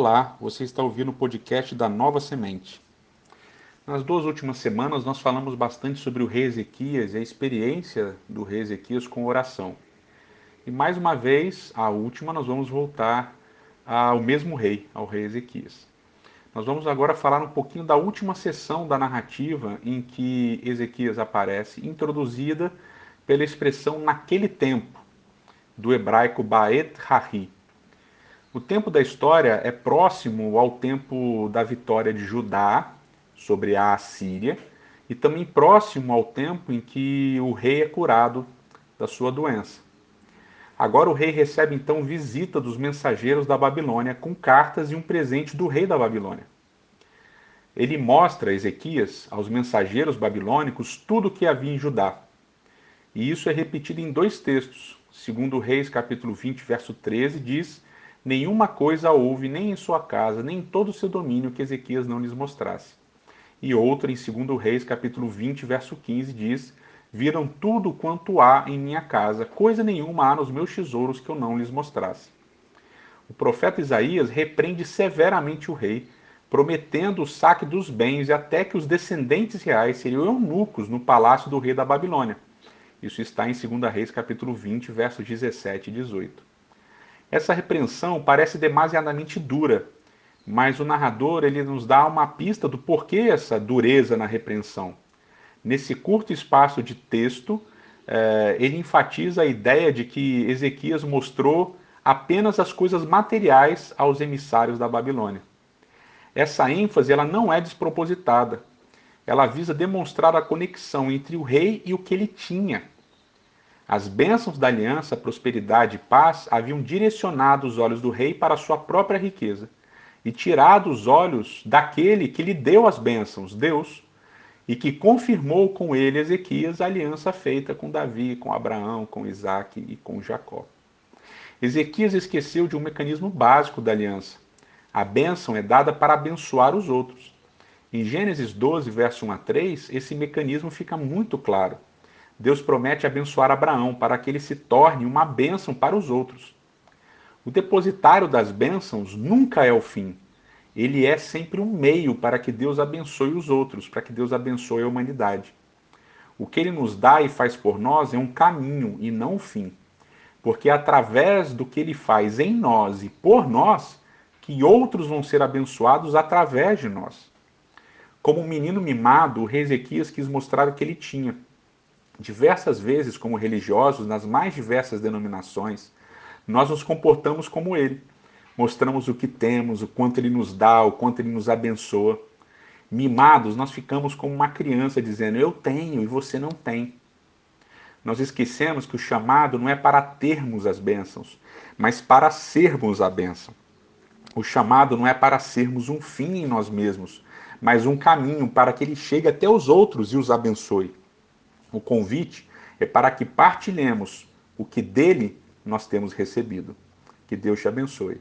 Olá, você está ouvindo o podcast da Nova Semente. Nas duas últimas semanas nós falamos bastante sobre o rei Ezequias e a experiência do rei Ezequias com oração. E mais uma vez, a última, nós vamos voltar ao mesmo rei, ao rei Ezequias. Nós vamos agora falar um pouquinho da última sessão da narrativa em que Ezequias aparece, introduzida pela expressão naquele tempo, do hebraico Baet Hahi o tempo da história é próximo ao tempo da vitória de Judá sobre a Assíria e também próximo ao tempo em que o rei é curado da sua doença. Agora o rei recebe então visita dos mensageiros da Babilônia com cartas e um presente do rei da Babilônia. Ele mostra a Ezequias, aos mensageiros babilônicos, tudo o que havia em Judá. E isso é repetido em dois textos. Segundo Reis, capítulo 20, verso 13, diz Nenhuma coisa houve, nem em sua casa, nem em todo o seu domínio, que Ezequias não lhes mostrasse. E outra, em 2 Reis, capítulo 20, verso 15, diz: Viram tudo quanto há em minha casa, coisa nenhuma há nos meus tesouros que eu não lhes mostrasse. O profeta Isaías repreende severamente o rei, prometendo o saque dos bens e até que os descendentes reais seriam eunucos no palácio do rei da Babilônia. Isso está em 2 Reis, capítulo 20, versos 17 e 18. Essa repreensão parece demasiadamente dura, mas o narrador ele nos dá uma pista do porquê essa dureza na repreensão. Nesse curto espaço de texto, eh, ele enfatiza a ideia de que Ezequias mostrou apenas as coisas materiais aos emissários da Babilônia. Essa ênfase ela não é despropositada. Ela visa demonstrar a conexão entre o rei e o que ele tinha, as bênçãos da aliança, prosperidade e paz haviam direcionado os olhos do rei para a sua própria riqueza e tirado os olhos daquele que lhe deu as bênçãos, Deus, e que confirmou com ele Ezequias a aliança feita com Davi, com Abraão, com Isaac e com Jacó. Ezequias esqueceu de um mecanismo básico da aliança. A bênção é dada para abençoar os outros. Em Gênesis 12, verso 1 a 3, esse mecanismo fica muito claro. Deus promete abençoar Abraão para que ele se torne uma bênção para os outros. O depositário das bênçãos nunca é o fim. Ele é sempre um meio para que Deus abençoe os outros, para que Deus abençoe a humanidade. O que ele nos dá e faz por nós é um caminho e não o fim. Porque é através do que ele faz em nós e por nós que outros vão ser abençoados através de nós. Como um menino mimado, o rei Ezequias quis mostrar o que ele tinha diversas vezes como religiosos nas mais diversas denominações, nós nos comportamos como ele. Mostramos o que temos, o quanto ele nos dá, o quanto ele nos abençoa. Mimados, nós ficamos como uma criança dizendo: Eu tenho e você não tem. Nós esquecemos que o chamado não é para termos as bênçãos, mas para sermos a bênção. O chamado não é para sermos um fim em nós mesmos, mas um caminho para que ele chegue até os outros e os abençoe. O convite é para que partilhemos o que dele nós temos recebido. Que Deus te abençoe.